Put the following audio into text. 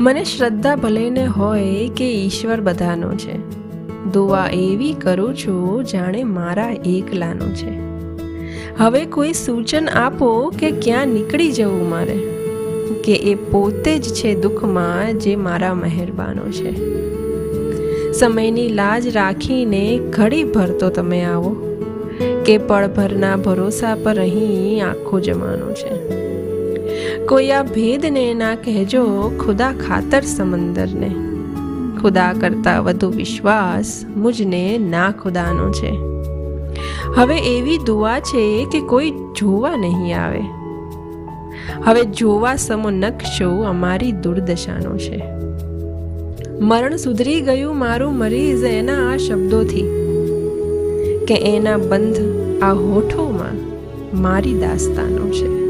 મને શ્રદ્ધા ભલેને હોય કે ઈશ્વર બધાનો છે. દુઆ એવી કરું છું જાણે મારા એકલાનો છે. હવે કોઈ સૂચન આપો કે ક્યાં નીકળી જવું મારે? કે એ પોતે જ છે દુઃખમાં જે મારા મહેરબાનો છે. સમયની લાજ રાખીને ઘડી ભરતો તમે આવો. કે પળભરના ભરોસા પર અહીં આખો જમાનો છે. કોઈ આ ભેદને ના કહેજો, ખુદા ખાતર સમંદરને. ખુદા કરતા વધુ વિશ્વાસ મુજને ના ખુદાનો છે. હવે એવી દુઆ છે કે કોઈ જોવા નહીં આવે. હવે જોવા સમો નકશો અમારી દુર્દશાનો છે. મરણ સુધરી ગયું મારું મરીઝ એના આ શબ્દોથી, કે એના બંધ આ હોઠોમાં મારી દાસ્તાનો છે.